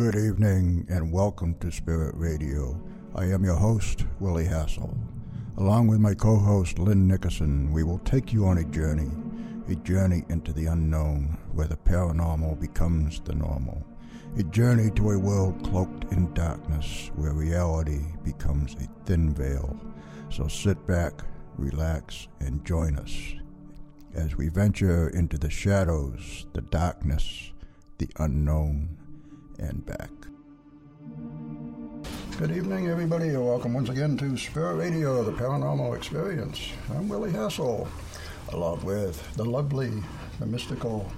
Good evening and welcome to Spirit Radio. I am your host, Willie Hassel. Along with my co host, Lynn Nickerson, we will take you on a journey, a journey into the unknown where the paranormal becomes the normal, a journey to a world cloaked in darkness where reality becomes a thin veil. So sit back, relax, and join us as we venture into the shadows, the darkness, the unknown, and back. Good evening, everybody, and welcome once again to Spirit Radio, the paranormal experience. I'm Willie Hassel, along with the lovely, the mystical,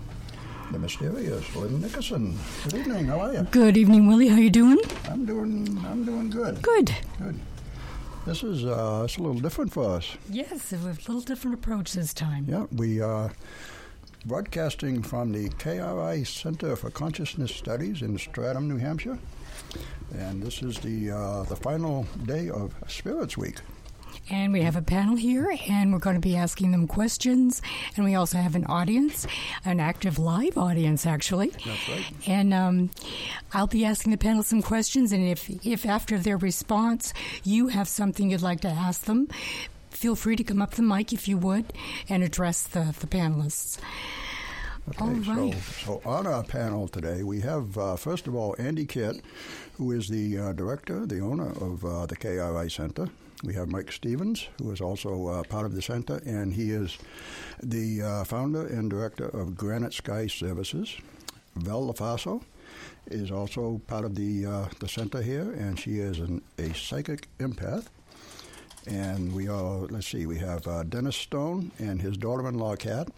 the mysterious Lynn Nickerson. Good evening. How are you? Good evening, Willie. How are you doing? I'm doing. I'm doing good. Good. Good. This is uh, it's a little different for us. Yes, we have a little different approach this time. Yeah, we are broadcasting from the KRI Center for Consciousness Studies in Stratham, New Hampshire, and this is the uh, the final day of Spirits Week. And we have a panel here, and we're going to be asking them questions. And we also have an audience, an active live audience, actually. That's right. And um, I'll be asking the panel some questions. And if, if after their response you have something you'd like to ask them, feel free to come up the mic if you would and address the, the panelists. Okay, All right. so, so on our panel today, we have, uh, first of all, Andy Kitt, who is the uh, director, the owner of uh, the KRI Center. We have Mike Stevens, who is also uh, part of the center, and he is the uh, founder and director of Granite Sky Services. Val LaFaso is also part of the uh, the center here, and she is an, a psychic empath. And we are, let's see, we have uh, Dennis Stone and his daughter-in-law, Kat,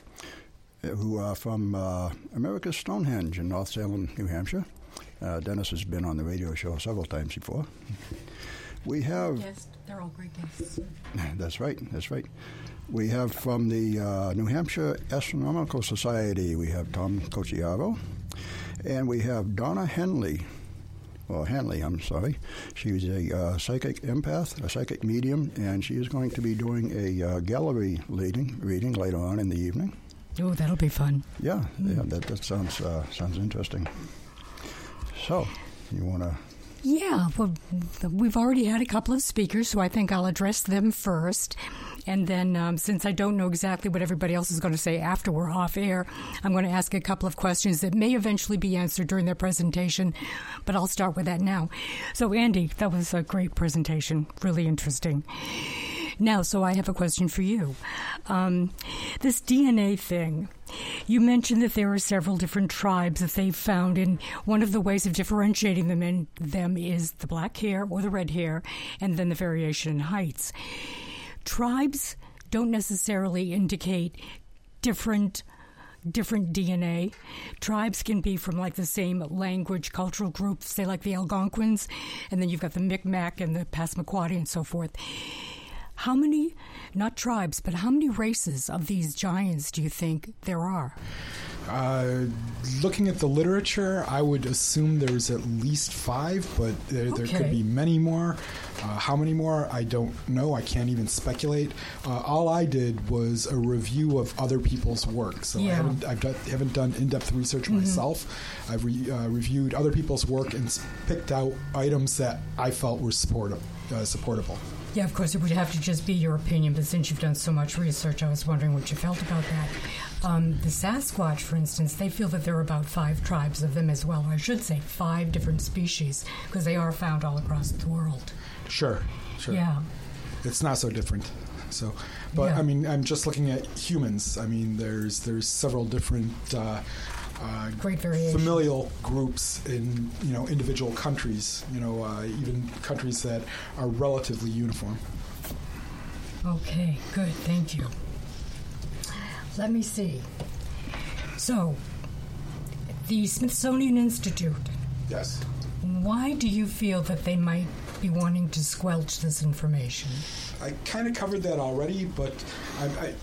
who are from uh, America's Stonehenge in North Salem, New Hampshire. Uh, Dennis has been on the radio show several times before. We have, Yes, they're all great guests. that's right, that's right. We have from the uh, New Hampshire Astronomical Society, we have Tom Cocciaro, and we have Donna Henley. Well, Henley, I'm sorry. She's a uh, psychic empath, a psychic medium, and she is going to be doing a uh, gallery reading, reading later on in the evening. Oh, that'll be fun. Yeah, yeah, that, that sounds uh, sounds interesting. So, you want to? Yeah, well, we've already had a couple of speakers, so I think I'll address them first. And then, um, since I don't know exactly what everybody else is going to say after we're off air, I'm going to ask a couple of questions that may eventually be answered during their presentation, but I'll start with that now. So, Andy, that was a great presentation, really interesting. Now, so I have a question for you. Um, this DNA thing, you mentioned that there are several different tribes that they've found, and one of the ways of differentiating them in them is the black hair or the red hair, and then the variation in heights. Tribes don't necessarily indicate different different DNA. Tribes can be from like the same language, cultural groups, say like the Algonquins, and then you've got the Micmac and the Passamaquoddy and so forth. How many, not tribes, but how many races of these giants do you think there are? Uh, looking at the literature, I would assume there's at least five, but there, there could be many more. Uh, how many more? I don't know. I can't even speculate. Uh, all I did was a review of other people's work, so I haven't, I've done, haven't done in-depth research myself. I've re, uh, reviewed other people's work and picked out items that I felt were uh, supportable. Yeah, of course, it would have to just be your opinion, but since you've done so much research, I was wondering what you felt about that. Um, the Sasquatch, for instance, they feel that there are about five tribes of them as well, or I should say five different species, because they are found all across the world. Sure, sure. Yeah. it's not so different. So, but Yeah. I mean, I'm just looking at humans. I mean, there's there's several different uh, uh, Great variation. familial groups in you know individual countries. You know, uh, even countries that are relatively uniform. Okay, good, thank you. Let me see. So, the Smithsonian Institute, Yes. why do you feel that they might be wanting to squelch this information? I kind of covered that already, but I, I,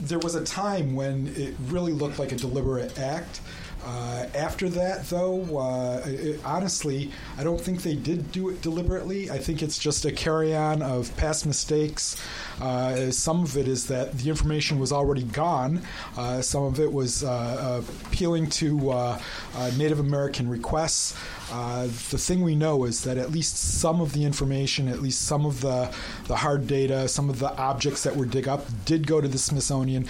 there was a time when it really looked like a deliberate act. Uh, after that, though, uh, it, honestly, I don't think they did do it deliberately. I think it's just a carry on of past mistakes. Uh, some of it is that the information was already gone. Uh, some of it was uh, appealing to uh, Native American requests. The thing we know is that at least some of the information, at least some of the, the hard data, some of the objects that were dig up did go to the Smithsonian.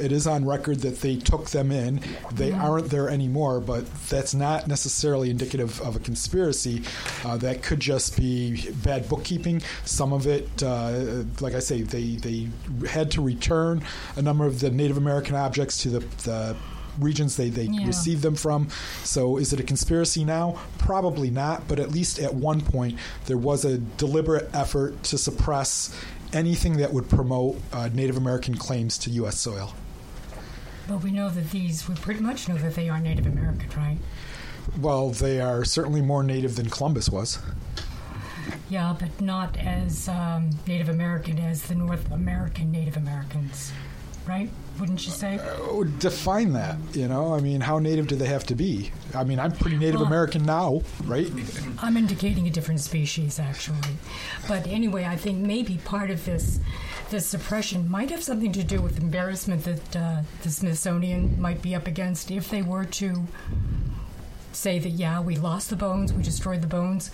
it is on record that they took them in. They mm-hmm. aren't there anymore, but that's not necessarily indicative of a conspiracy. Uh, that could just be bad bookkeeping. Some of it, uh, like I say, they, they had to return a number of the Native American objects to the, the regions they, they yeah. received them from. So is it a conspiracy now? Probably not, but at least at one point there was a deliberate effort to suppress anything that would promote uh, Native American claims to U.S. soil. But we know that these, we pretty much know that they are Native American, right? Well, they are certainly more native than Columbus was. Yeah, but not as um, Native American as the North American Native Americans, right? Wouldn't you say? Uh, define that. You know, I mean, how native do they have to be? I mean, I'm pretty Native well, American now, right? I'm indicating a different species, actually. But anyway, I think maybe part of this this suppression might have something to do with embarrassment that uh, the Smithsonian might be up against if they were to say that yeah, we lost the bones, we destroyed the bones.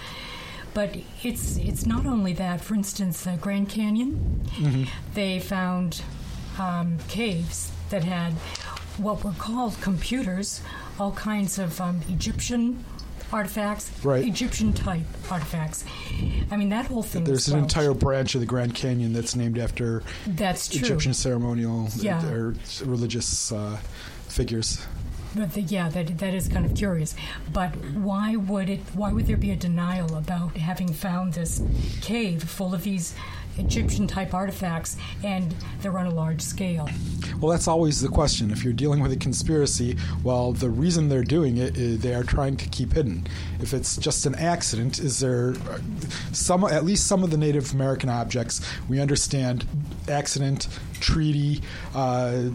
But it's it's not only that. For instance, the Grand Canyon, mm-hmm. they found um, caves that had what were called computers, all kinds of um, Egyptian artifacts, right. Egyptian type artifacts. I mean, that whole thing. There's an entire branch of the Grand Canyon that's named after that's true. Egyptian ceremonial yeah. or religious uh, figures. But the, yeah, that that is kind of curious. But why would it? Why would there be a denial about having found this cave full of these Egyptian type artifacts and they're on a large scale. Well, that's always the question. If you're dealing with a conspiracy, well, the reason they're doing it is they are trying to keep hidden. If it's just an accident, is there some, at least some of the Native American objects, we understand accident, treaty, uh,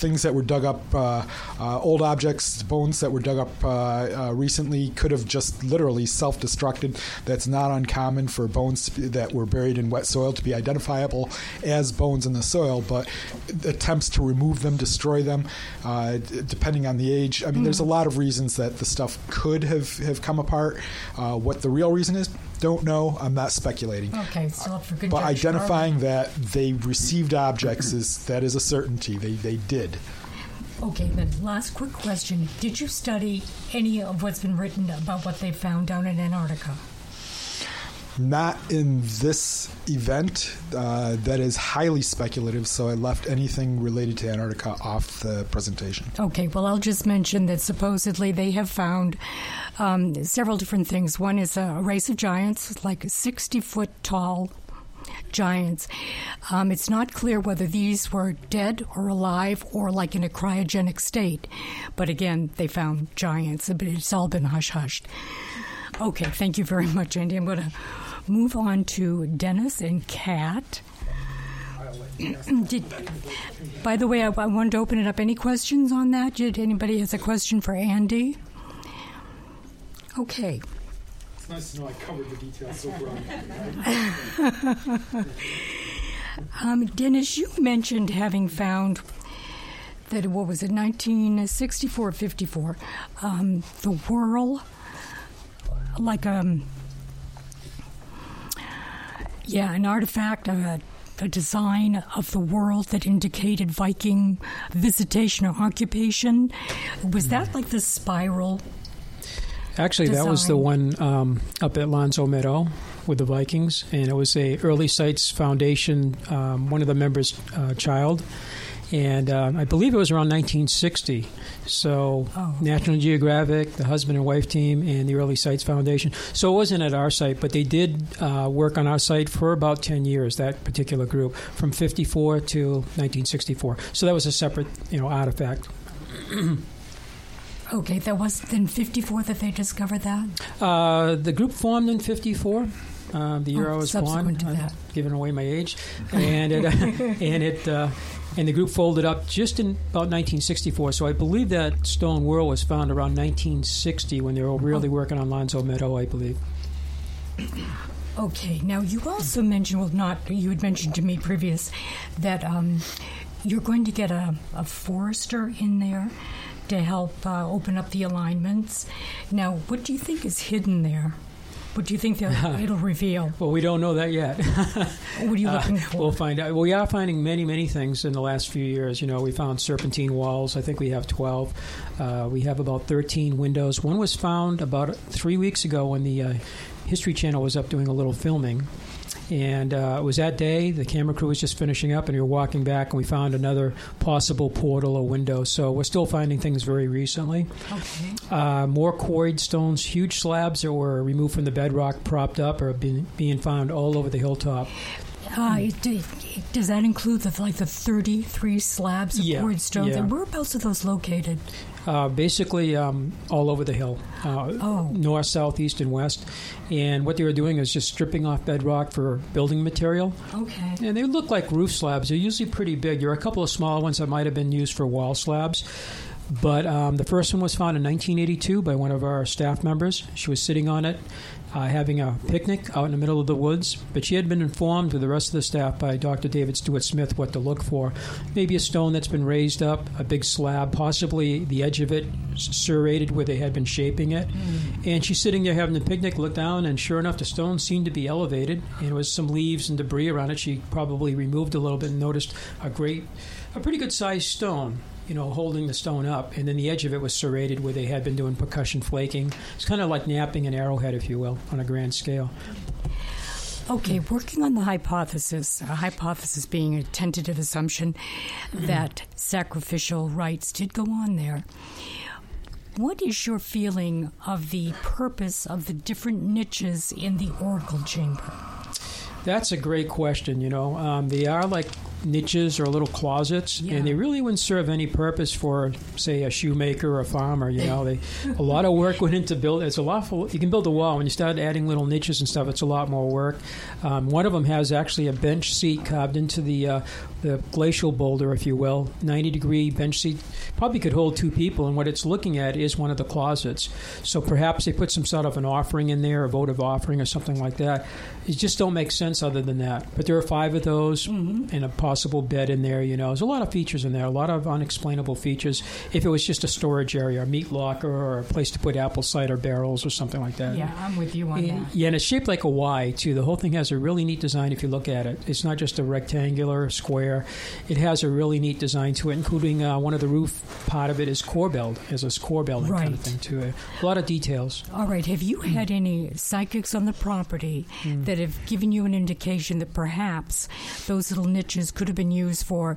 things that were dug up, uh, uh, old objects, bones that were dug up uh, uh, recently could have just literally self destructed. That's not uncommon for bones be, that were buried in wet soil to be identifiable as bones in the soil, but attempts to remove them, destroy them, uh, depending on the age. I mean, mm. there's a hmm. lot of reasons that the stuff could have, have come apart. what the real reason is, don't know. I'm not speculating. Okay, so for good. But identifying that they received objects is that is a certainty. They they did. Okay, then last quick question: Did you study any of what's been written about what they found down in Antarctica? Not in this event. Uh, that is highly speculative, so I left anything related to Antarctica off the presentation. Okay, well, I'll just mention that supposedly they have found um, several different things. One is a race of giants, like 60 foot tall giants. Um, it's not clear whether these were dead or alive or like in a cryogenic state. But again, they found giants, but it's all been hush hushed. Okay, thank you very much, Andy. I'm going to move on to Dennis and Kat. Did, by the way, I, I, wanted to open it up. Any questions on that? Did anybody has a question for Andy? Okay. It's nice to know I covered the details so well. um, Dennis, you mentioned having found that what was it, 1964, 54, um, the whirl, like a um, yeah, an artifact, a, a design of the world that indicated Viking visitation or occupation. Was that like the spiral? Actually, design? that was the one um, up at L'Anse aux Meadow with the Vikings, and it was a Early Sites Foundation, um, one of the members' uh, child and uh, I believe it was around 1960. So, oh. National Geographic, the husband and wife team, and the Early Sites Foundation. So, it wasn't at our site, but they did uh, work on our site for about 10 years, that particular group, from 54 to 1964. So, that was a separate you know, artifact. okay, that was in 54 that they discovered that? Uh, the group formed in 54. Uh, the year oh, I was born, giving away my age, and it, and it uh, and the group folded up just in about 1964. So I believe that stone whorl was found around 1960 when they were really oh. working on L'Anse aux Meadow, I believe. Okay. Now you also mentioned, well, not you had mentioned to me previous that um, you're going to get a, a forester in there to help uh, open up the alignments. Now, what do you think is hidden there? What do you think that it'll reveal? well, we don't know that yet. what are you looking uh, for? We'll find out. We are finding many, many things in the last few years. You know, we found serpentine walls. I think we have 12. Uh, we have about 13 windows. One was found about three weeks ago when the uh, History Channel was up doing a little filming. And uh, it was that day, the camera crew was just finishing up, and we were walking back, and we found another possible portal or window. So we're still finding things very recently. Okay. Uh, more quarried stones, huge slabs that were removed from the bedrock, propped up, are being, being found all over the hilltop. Uh, does that include the like the 33 slabs of yeah, quarried stones? Yeah. And whereabouts are those located? Uh, basically, um, all over the hill, uh, oh. north, south, east, and west. And what they were doing is just stripping off bedrock for building material. Okay. And they look like roof slabs. They're usually pretty big. There are a couple of smaller ones that might have been used for wall slabs. But um, the first one was found in 1982 by one of our staff members. She was sitting on it uh, having a picnic out in the middle of the woods. But she had been informed with the rest of the staff by Dr. David Stewart Smith what to look for. Maybe a stone that's been raised up, a big slab, possibly the edge of it serrated where they had been shaping it. Mm. And she's sitting there having the picnic, looked down, and sure enough, the stone seemed to be elevated. And there was some leaves and debris around it. She probably removed a little bit and noticed a great, a pretty good sized stone you know, holding the stone up, and then the edge of it was serrated where they had been doing percussion flaking. It's kind of like knapping an arrowhead, if you will, on a grand scale. Okay, working on the hypothesis, a hypothesis being a tentative assumption mm-hmm. that sacrificial rites did go on there. What is your feeling of the purpose of the different niches in the oracle chamber? That's a great question. You know, um, they are like niches or little closets, yeah. and they really wouldn't serve any purpose for, say, a shoemaker or a farmer. You know, they a lot of work went into build. It's a lot. You can build a wall when you start adding little niches and stuff. It's a lot more work. Um, one of them has actually a bench seat carved into the uh, the glacial boulder, if you will, 90 degree bench seat. Probably could hold two people, and what it's looking at is one of the closets. So perhaps they put some sort of an offering in there, a votive offering or something like that. It just don't make sense other than that. But there are five of those mm-hmm. and a possible bed in there. You know, there's a lot of features in there, a lot of unexplainable features. If it was just a storage area, a meat locker, or a place to put apple cider barrels or something like that. Yeah, I'm with you on and, that. Yeah, and it's shaped like a Y too. The whole thing has a really neat design if you look at it. It's not just a rectangular square. It has a really neat design to it, including uh, one of the roof part of it is corbelled, as a corbelling right. kind of thing to it. A lot of details. All right. Have you had any psychics on the property mm. that have given you an indication that perhaps those little niches could have been used for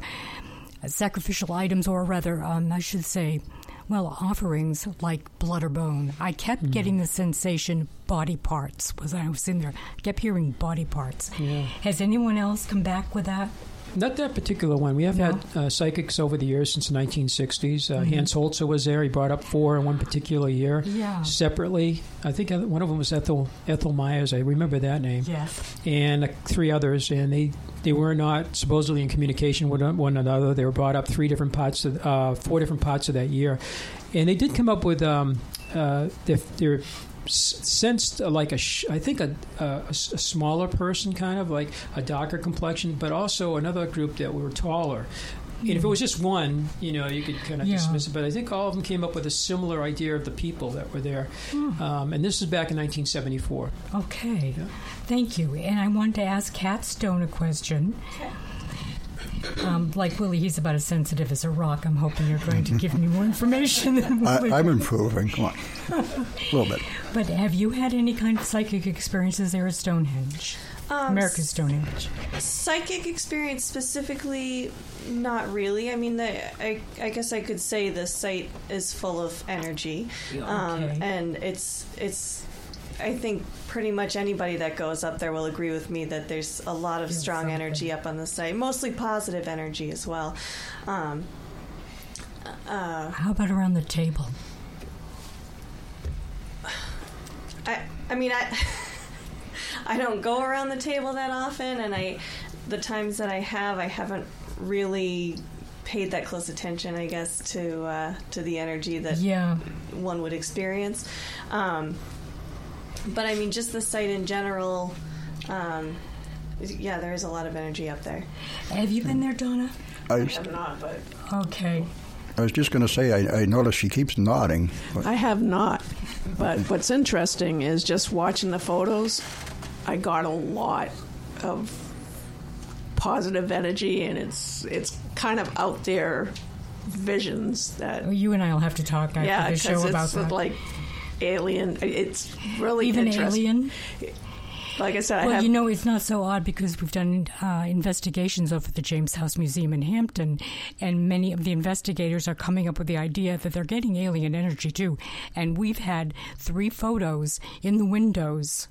sacrificial items, or rather, um, I should say, well, offerings like blood or bone. I kept mm. getting the sensation body parts was I was in there. I kept hearing body parts. Yeah. Has anyone else come back with that? Not that particular one. We have no. had uh, psychics over the years since the 1960s. Uh, mm-hmm. Hans Holzer was there. He brought up four in one particular year. Yeah. Separately, I think one of them was Ethel Ethel Meyers. I remember that name. Yes. And uh, three others, and they they were not supposedly in communication with one another. They were brought up three different parts of uh, four different parts of that year, and they did come up with um, uh, their, their sensed like a sh- I think a, a, a, smaller person kind of like a darker complexion but also another group that were taller and if it was just one, you know, you could kind of yeah. dismiss it. But I think all of them came up with a similar idea of the people that were there. Hmm. Um, and this is back in 1974. Okay. Yeah. Thank you. And I wanted to ask Kat Stone a question. Um, like Willie, he's about as sensitive as a rock. I'm hoping you're going to give me more information than Willie. I, am improving. Come on. a little bit. But have you had any kind of psychic experiences there at Stonehenge? Um, America's Stonehenge. Psychic experience specifically, not really. I mean, the, I, I guess I could say the site is full of energy, um, and it's it's I think pretty much anybody that goes up there will agree with me that there's a lot of strong energy up on the site, mostly positive energy as well. Um, uh, How about around the table? I I mean I I don't go around the table that often, and I the times that I have, I haven't really paid that close attention, I guess, to uh, to the energy that yeah. one would experience. Um, but I mean, just the site in general. Um, yeah, there is a lot of energy up there. Have you been there, Donna? I, I have not, but Okay. I was just going to say, I, I noticed she keeps nodding. but- I have not. But what's interesting is just watching the photos, I got a lot of positive energy, and it's it's kind of out there visions that Well, you and I will have to talk after yeah, the show about it's that. like alien. It's really Even alien. Like I said, I Well, have you know, it's not so odd because we've done uh, investigations over the James House Museum in Hampton, and many of the investigators are coming up with the idea that they're getting alien energy too. And we've had three photos in the windows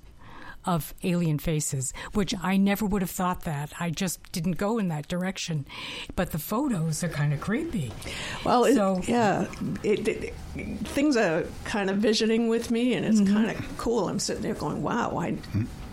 of alien faces, which I never would have thought that. I just didn't go in that direction. But the photos are kind of creepy. Well, it, yeah, it, it, things are kind of visioning with me, and it's Mm-hmm. kind of cool. I'm sitting there going, "Wow, I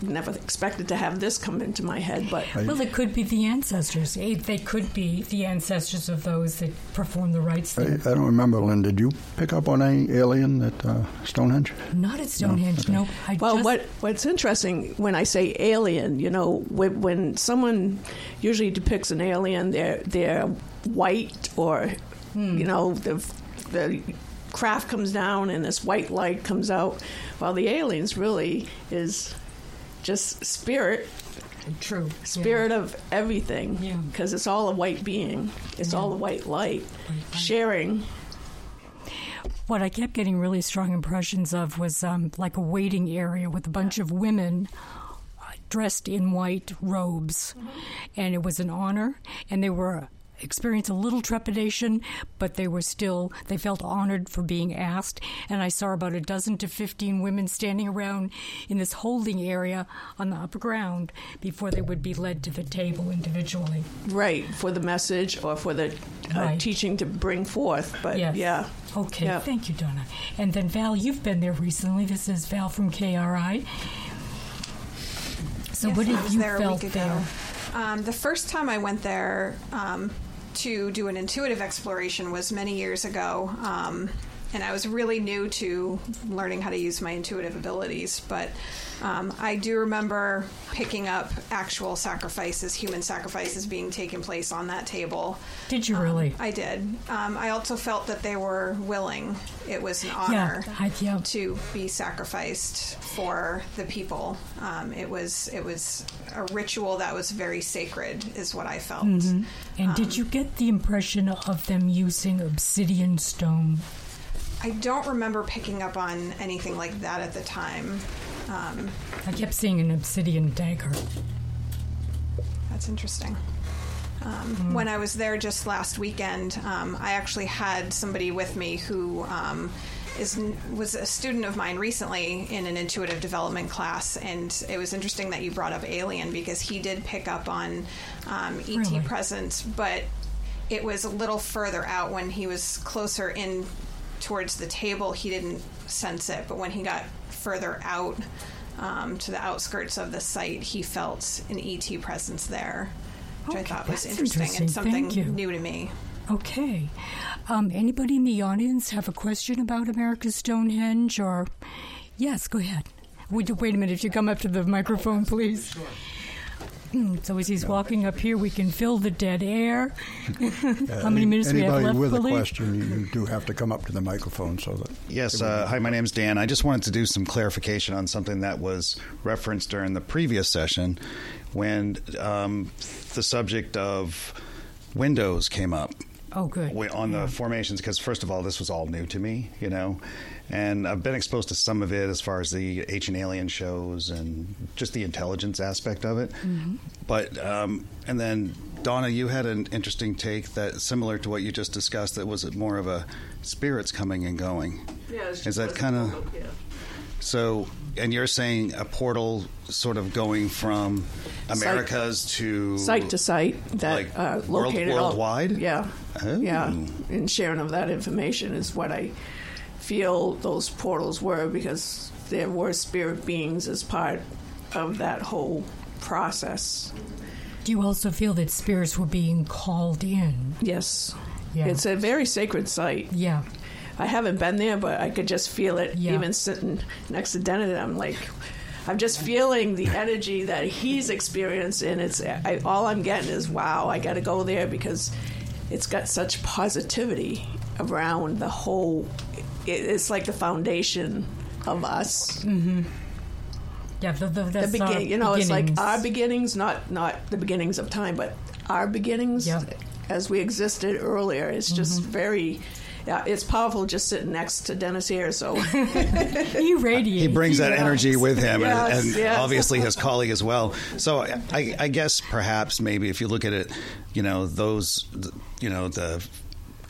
never expected to have this come into my head." But Well, it could be the ancestors. They could be the ancestors of those that performed the rites I, I don't remember, Lynn. Did you pick up on any alien at uh, Stonehenge? Not at Stonehenge, no. I well, just, what what's interesting when I say alien, you know, when, when someone usually depicts an alien, they're they're white or Hmm. you know the the craft comes down and this white light comes out. While the aliens really is just spirit. True. spirit of everything. Yeah. because it's all a white being. It's all a white light. Right. sharing. What I kept getting really strong impressions of was um, like a waiting area with a bunch of women uh, dressed in white robes. And it was an honor, and they were experienced a little trepidation, but they were still, they felt honored for being asked. And I saw about a dozen to 15 women standing around in this holding area on the upper ground before they would be led to the table individually. right for the message or for the uh, Right. teaching to bring forth but Yes. yeah Okay, Yeah. thank you, Donna. And then Val, you've been there recently. This is Val from KRI. So, Yes, what did you there a felt week ago. there? Um, the first time I went there um, to do an intuitive exploration was many years ago. Um, and I was really new to learning how to use my intuitive abilities. But um, I do remember picking up actual sacrifices, human sacrifices being taken place on that table. Did you Um, really? I did. Um, I also felt that they were willing. It was an yeah, honor I, yeah. to be sacrificed for the people. Um, it was it was a ritual that was very sacred, is what I felt. And um, did you get the impression of them using obsidian stone? I don't remember picking up on anything like that at the time. Um, I kept seeing an obsidian dagger. That's interesting. Um, When I was there just last weekend, um, I actually had somebody with me who um, is was a student of mine recently in an intuitive development class, and it was interesting that you brought up Alien because he did pick up on um, ET Really? presence, but it was a little further out when he was closer in towards the table. He didn't sense it, but when he got further out um, to the outskirts of the site, he felt an ET presence there, which I thought was that's interesting, interesting. and something Thank you. new to me. Okay. Um, anybody in the audience have a question about America's Stonehenge? Or yes, go ahead. Wait, wait a minute. If you come up to the microphone, please. Hmm, So as he's walking up here, we can fill the dead air. How many minutes we have Anybody left, with Willie? a question, you, you do have to come up to the microphone so that. Yes. Uh, hi, my name is Dan. I just wanted to do some clarification on something that was referenced during the previous session when um, the subject of windows came up Oh, good. on the formations. Because, first of all, this was all new to me, you know, and I've been exposed to some of it as far as the Ancient Alien shows and just the intelligence aspect of it. But, um, and then Donna, you had an interesting take that similar to what you just discussed. That was it more of a spirits coming and going. Yeah, is that kind of so? And you're saying a portal, sort of going from Site- Americas to site to site that Like uh, world- located all- worldwide? yeah Oh. yeah and sharing of that information is what I feel those portals were because there were spirit beings as part of that whole process Do you also feel that spirits were being called in? Yes. Yeah. It's a very sacred site. Yeah. I haven't been there, but I could just feel it Yeah. even sitting next to Dennis. I'm like, I'm just feeling the energy that he's experiencing. It's I, all I'm getting is wow. I got to go there because it's got such positivity around the whole. It, it's like the foundation of us. Yeah, the, the, The begin, you know, it's like our beginnings, not not the beginnings of time, but our beginnings Yeah. as we existed earlier. It's just Mm-hmm. very. Yeah, it's powerful just sitting next to Dennis here. So He radiates. he brings that Yes. energy with him, Yes, and, and yes. obviously his colleague as well. So I, I guess perhaps maybe if you look at it, you know, those, you know, the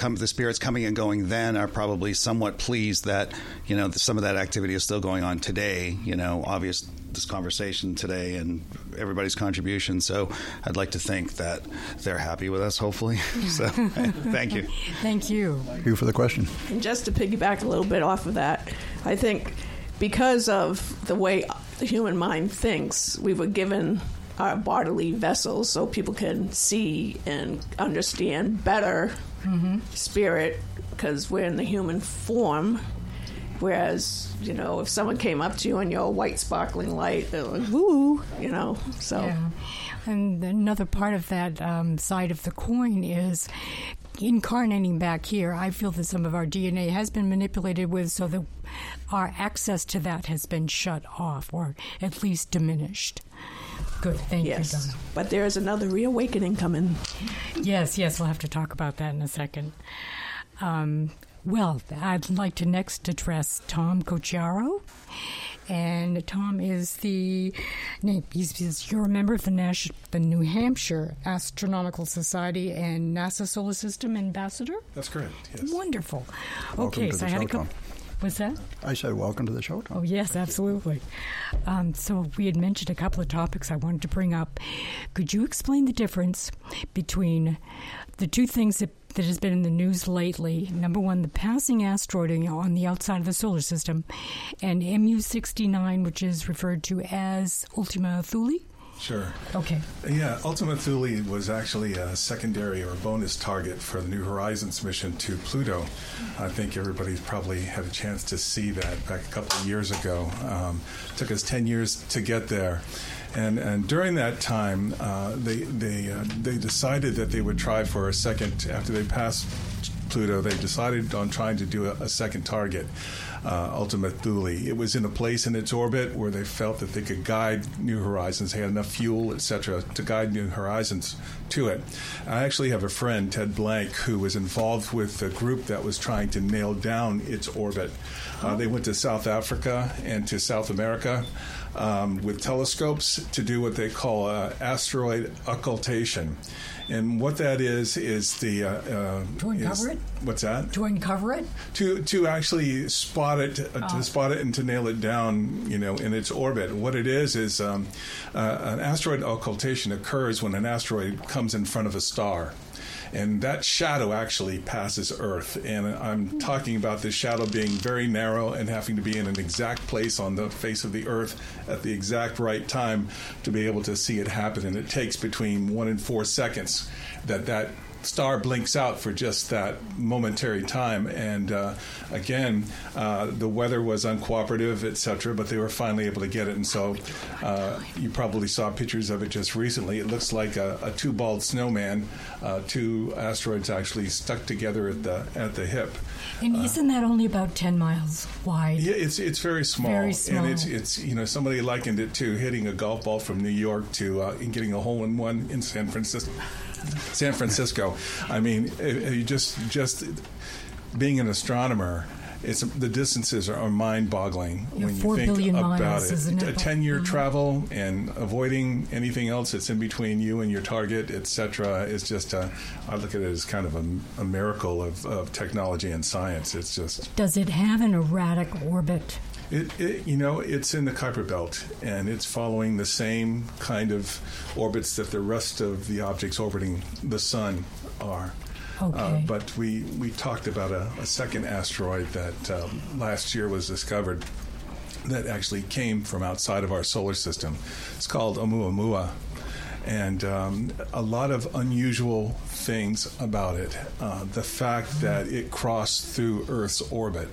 come the spirits coming and going then are probably somewhat pleased that you know some of that activity is still going on today. You know, obvious this conversation today and everybody's contribution. So I'd like to think that they're happy with us. Hopefully, so thank you. Thank you. Thank you for the question. And just to piggyback a little bit off of that, I think because of the way the human mind thinks, we were given our bodily vessels so people can see and understand better spirit because we're in the human form. Whereas, you know, if someone came up to you and you're a white sparkling light, they're like, woo, you know. So, Yeah. And another part of that um, side of the coin is incarnating back here. I feel that some of our DNA has been manipulated with so that our access to that has been shut off or at least diminished. Good. Thank you, yes. Donna. But there is another reawakening coming. Yes, yes, we'll have to talk about that in a second. Um, well, I'd like to next address Tom Cochiaro. And Tom is the he's, he's you're a member of the Nash, the New Hampshire Astronomical Society and NASA Solar System Ambassador. That's correct. Yes. Wonderful. Welcome okay, to so the I had a show, couple. What's that? I said, welcome to the show. Tom. Oh, yes, absolutely. Um, so, we had mentioned a couple of topics I wanted to bring up. Could you explain the difference between the two things that, that has been in the news lately? Number one, the passing asteroid on the outside of the solar system, and MU 69, which is referred to as Ultima Thule? Sure. Okay. Yeah, Ultima Thule was actually a secondary or bonus target for the New Horizons mission to Pluto. I think everybody's probably had a chance to see that back a couple of years ago. Um, took us 10 years to get there. And, and during that time, uh, they, they, uh, they decided that they would try for a second, after they passed Pluto, they decided on trying to do a, a second target, uh, Ultima Thule. It was in a place in its orbit where they felt that they could guide New Horizons, they had enough fuel, etc., to guide New Horizons to it. I actually have a friend, Ted Blank, who was involved with the group that was trying to nail down its orbit. Uh, they went to South Africa and to South America. Um, with telescopes to do what they call uh, asteroid occultation. And what that is is the uh, uh, To is- it? What's that? To uncover it? To to actually spot it, uh, to spot it, and to nail it down, you know, in its orbit. What it is is um, uh, an asteroid occultation occurs when an asteroid comes in front of a star. And that shadow actually passes Earth. And I'm talking about this shadow being very narrow and having to be in an exact place on the face of the Earth at the exact right time to be able to see it happen. And it takes between one and four seconds that that star blinks out for just that momentary time. And uh, again, uh, the weather was uncooperative, etc., but they were finally able to get it. And so uh, you probably saw pictures of it just recently. It looks like a, a two balled snowman, uh, two asteroids actually stuck together at the at the hip. And isn't that only about 10 miles wide? Yeah, it's it's very small, Very small. and it's it's you know somebody likened it to hitting a golf ball from New York to uh, and getting a hole in one in San Francisco. San Francisco. I mean, you just just being an astronomer. It's the distances are, mind-boggling Yeah, when you four think billion about miles, it? A ten-year Mhm. travel and avoiding anything else that's in between you and your target, etc., is just. A, I look at it as kind of a, a miracle of, of technology and science. It's just Does it have an erratic orbit? It, it, you know, it's in the Kuiper Belt, and it's following the same kind of orbits that the rest of the objects orbiting the sun are. Okay. Uh, but we, we talked about a, a second asteroid that um, last year was discovered that actually came from outside of our solar system. It's called Oumuamua. and um, a lot of unusual things about it. Uh, the fact that it crossed through Earth's orbit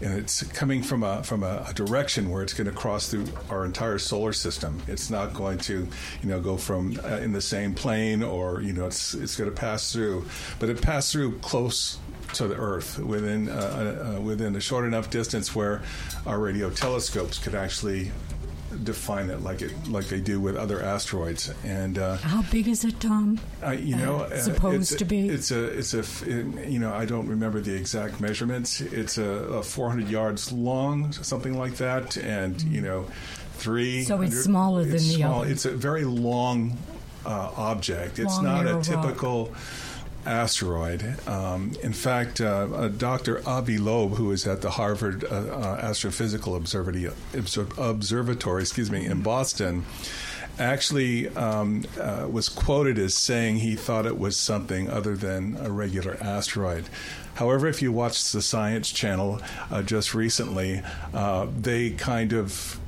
and it's coming from a from a, a, direction where it's going to cross through our entire solar system. It's not going to, you know, go from uh, in the same plane or you know, it's it's going to pass through, but it passed through close to the Earth within uh, uh, within a short enough distance where our radio telescopes could actually define it like it like they do with other asteroids. And uh, how big is it, Tom? Uh, you know, uh, supposed to be. It's a it's a it, you know I don't remember the exact measurements. It's a, a 400 yards long, something like that, and mm. you know, three. So it's smaller it's than small. the other. It's a very long uh, object. It's not a typical. Rock asteroid. Um, in fact, uh, uh, Dr. Avi Loeb, who is at the Harvard uh, uh Astrophysical Observatory, Observatory, excuse me, in Boston, actually um, uh, was quoted as saying he thought it was something other than a regular asteroid. However, if you watched the Science Channel uh, just recently, they kind of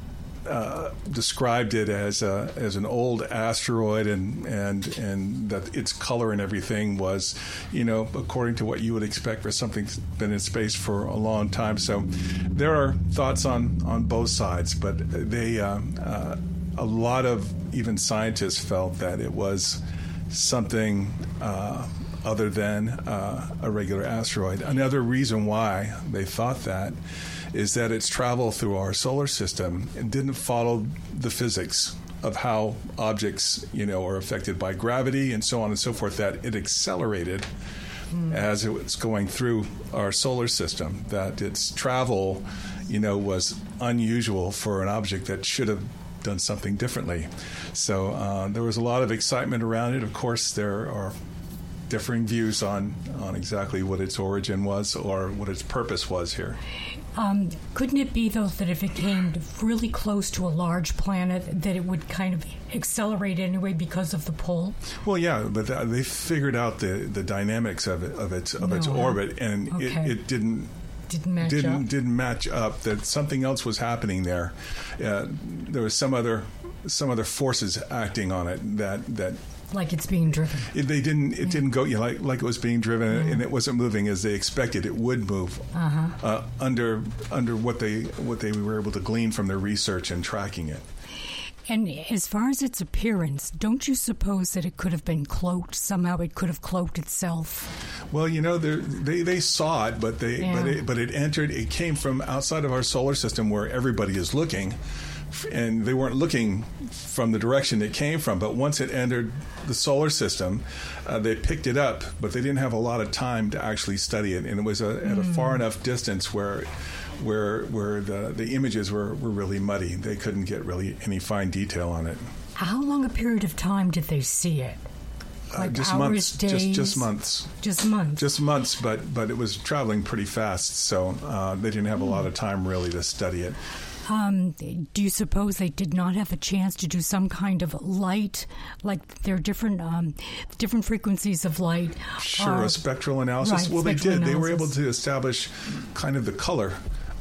uh, described it as a, as an old asteroid and and and that its color and everything was, you know, according to what you would expect for something that's been in space for a long time. So there are thoughts on on both sides, but they uh, uh, a lot of even scientists felt that it was something uh, other than uh, a regular asteroid. Another reason why they thought that is that its travel through our solar system didn't follow the physics of how objects, you know, are affected by gravity and so on and so forth. That it accelerated mm. as it was going through our solar system. That its travel, you know, was unusual for an object that should have done something differently. So uh, there was a lot of excitement around it. Of course, there are differing views on on exactly what its origin was or what its purpose was here. Um, couldn't it be though that if it came really close to a large planet, that it would kind of accelerate anyway because of the pull? Well, yeah, but they figured out the, the dynamics of it of its of no, its orbit, and okay. it, it didn't didn't match didn't, up. Didn't match up. That something else was happening there. Uh, there was some other some other forces acting on it that that like it's being driven. It, they didn't. It yeah. didn't go you know, like like it was being driven, yeah. and it wasn't moving as they expected it would move. Uh-huh. Uh, under under what they what they were able to glean from their research and tracking it. And as far as its appearance, don't you suppose that it could have been cloaked somehow? It could have cloaked itself. Well, you know, they they saw it, but they yeah. but it, but it entered. It came from outside of our solar system, where everybody is looking and they weren't looking from the direction it came from. But once it entered the solar system, uh, they picked it up, but they didn't have a lot of time to actually study it, and it was a, at a far mm. enough distance where. Where, where the, the images were, were really muddy. They couldn't get really any fine detail on it. How long a period of time did they see it? Uh, like uh, just hours, months, days? just just months, just months, just months. But but it was traveling pretty fast, so uh, they didn't have a lot of time really to study it. Um, do you suppose they did not have a chance to do some kind of light, like there are different um, different frequencies of light? Sure, a spectral analysis. Right, well, they did. Analysis. They were able to establish kind of the color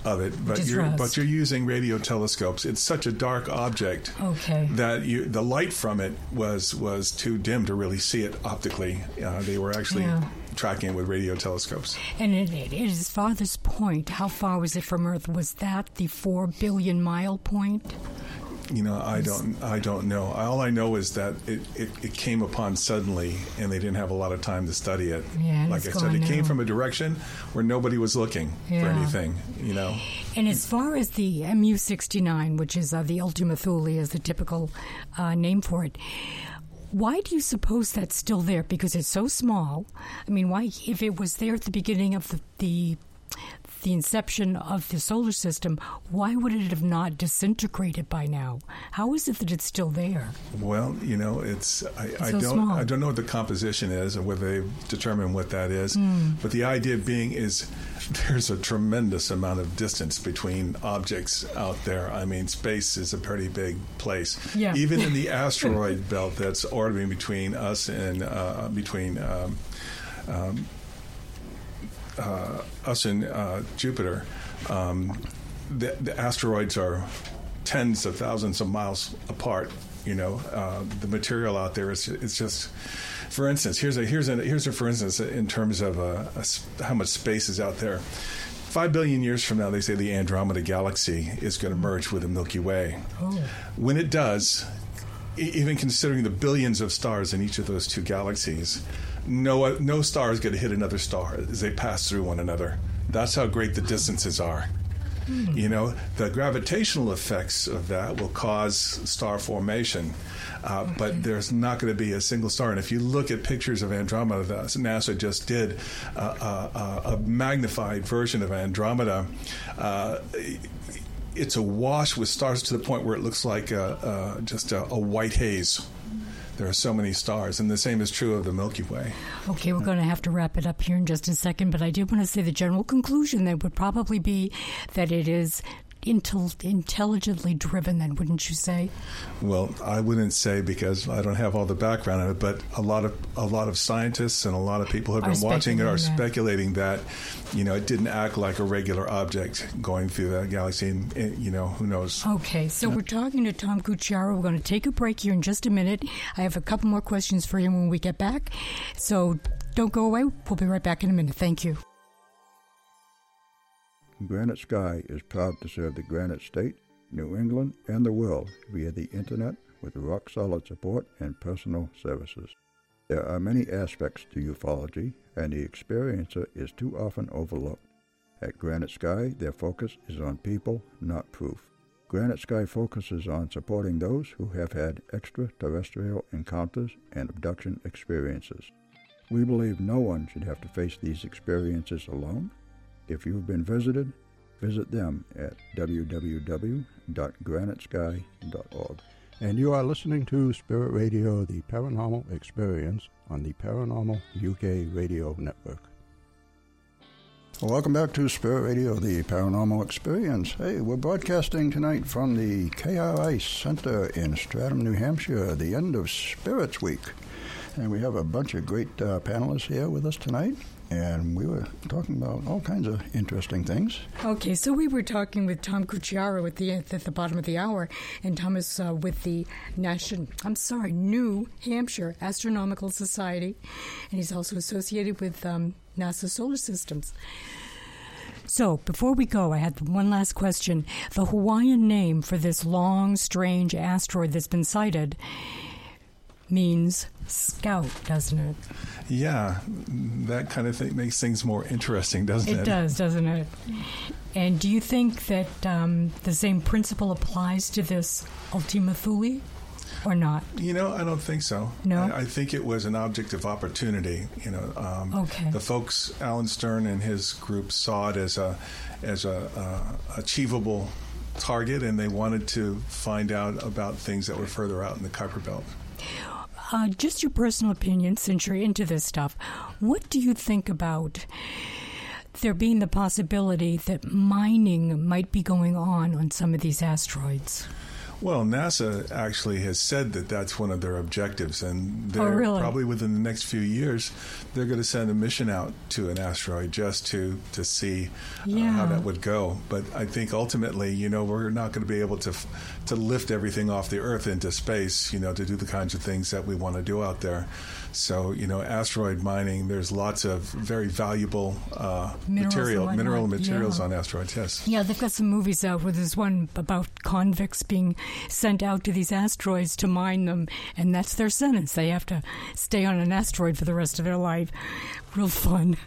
of it, but you're but you're using radio telescopes. It's such a dark object okay. that you, the light from it was was too dim to really see it optically. Uh, they were actually yeah. Tracking it with radio telescopes. And it, it is farthest point. How far was it from Earth? Was that the four billion mile point? you know, I don't, I don't know. All I know is that it, it, it, came upon suddenly, and they didn't have a lot of time to study it. Yeah, like I said, it now. came from a direction where nobody was looking yeah. for anything. You know. And as far as the MU69, which is uh, the Ultima Thule, is the typical uh, name for it. Why do you suppose that's still there? Because it's so small. I mean, why, if it was there at the beginning of the, the the inception of the solar system, why would it have not disintegrated by now? How is it that it's still there? Well, you know, it's I, it's I so don't small. I don't know what the composition is or whether they've determined what that is. Mm. But the idea being is there's a tremendous amount of distance between objects out there. I mean, space is a pretty big place. Yeah. Even in the asteroid belt that's orbiting between us and uh, between. Um, um, uh, us and uh, Jupiter, um, the, the, asteroids are tens of thousands of miles apart You know, uh, the material out there is it's just. For instance, here's a here's a here's a for instance in terms of uh, a, how much space is out there. Five billion years from now, they say the Andromeda Galaxy is going to merge with the Milky Way. Oh. When it does, even considering the billions of stars in each of those two galaxies, no no star is going to hit another star as they pass through one another. That's how great the distances are. Hmm. You know, the gravitational effects of that will cause star formation, uh, okay. but there's not going to be a single star. And if you look at pictures of Andromeda, that NASA just did uh, uh, a magnified version of Andromeda. Uh, it's awash with stars to the point where it looks like a, a, just a, a white haze there are so many stars, and the same is true of the Milky Way. Okay, we're going to have to wrap it up here in just a second, but I did want to say the general conclusion that would probably be that it is intel- intelligently driven, then, wouldn't you say? Well, I wouldn't say because I don't have all the background on it, but a lot of a lot of scientists and a lot of people who have been watching it are that. speculating that you know it didn't act like a regular object going through the galaxy, and eh, you know who knows. Okay, so we're talking to Tom Cucciaro. We're going to take a break here in just a minute. I have a couple more questions for him when we get back, so don't go away. We'll be right back in a minute. Thank you. Granite Sky is proud to serve the Granite State, New England, and the world via the Internet with rock solid support and personal services. There are many aspects to ufology, and the experiencer is too often overlooked. At Granite Sky, their focus is on people, not proof. Granite Sky focuses on supporting those who have had extraterrestrial encounters and abduction experiences. We believe no one should have to face these experiences alone if you've been visited, visit them at www.granitesky.org. And you are listening to Spirit Radio, the paranormal experience on the Paranormal UK Radio Network. Welcome back to Spirit Radio, the paranormal experience. Hey, we're broadcasting tonight from the KRI Center in Stratham, New Hampshire, the end of Spirits Week. And we have a bunch of great uh, panelists here with us tonight and we were talking about all kinds of interesting things. Okay, so we were talking with Tom Cucciaro at the at the bottom of the hour, and Thomas uh, with the National. I'm sorry, New Hampshire Astronomical Society, and he's also associated with um, NASA Solar Systems. So, before we go, I had one last question. The Hawaiian name for this long, strange asteroid that's been sighted means scout, doesn't it? Yeah, that kind of thing makes things more interesting, doesn't it? It does, doesn't it? And do you think that um, the same principle applies to this Ultima Thule? Or not? You know, I don't think so. No, I, I think it was an object of opportunity. You know, um, okay. The folks, Alan Stern and his group, saw it as a as a uh, achievable target, and they wanted to find out about things that were further out in the Kuiper Belt. Uh, just your personal opinion, since you're into this stuff, what do you think about there being the possibility that mining might be going on on some of these asteroids? Well, NASA actually has said that that's one of their objectives, and they're oh, really? probably within the next few years they're going to send a mission out to an asteroid just to to see yeah. uh, how that would go. But I think ultimately, you know, we're not going to be able to to lift everything off the Earth into space, you know, to do the kinds of things that we want to do out there. So, you know, asteroid mining, there's lots of very valuable uh, material, mineral materials yeah. on asteroids, yes. Yeah, they've got some movies out where there's one about convicts being sent out to these asteroids to mine them, and that's their sentence. They have to stay on an asteroid for the rest of their life real fun.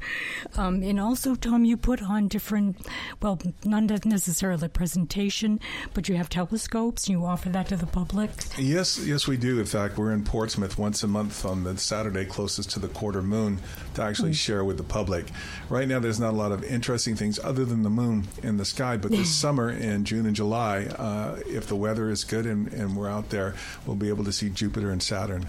Um, and also, Tom, you put on different, well, not necessarily presentation, but you have telescopes and you offer that to the public. Yes, yes, we do. In fact, we're in Portsmouth once a month on the Saturday closest to the quarter moon to actually mm. share with the public. Right now, there's not a lot of interesting things other than the moon in the sky, but this summer in June and July, uh, if the weather is good and, and we're out there, we'll be able to see Jupiter and Saturn.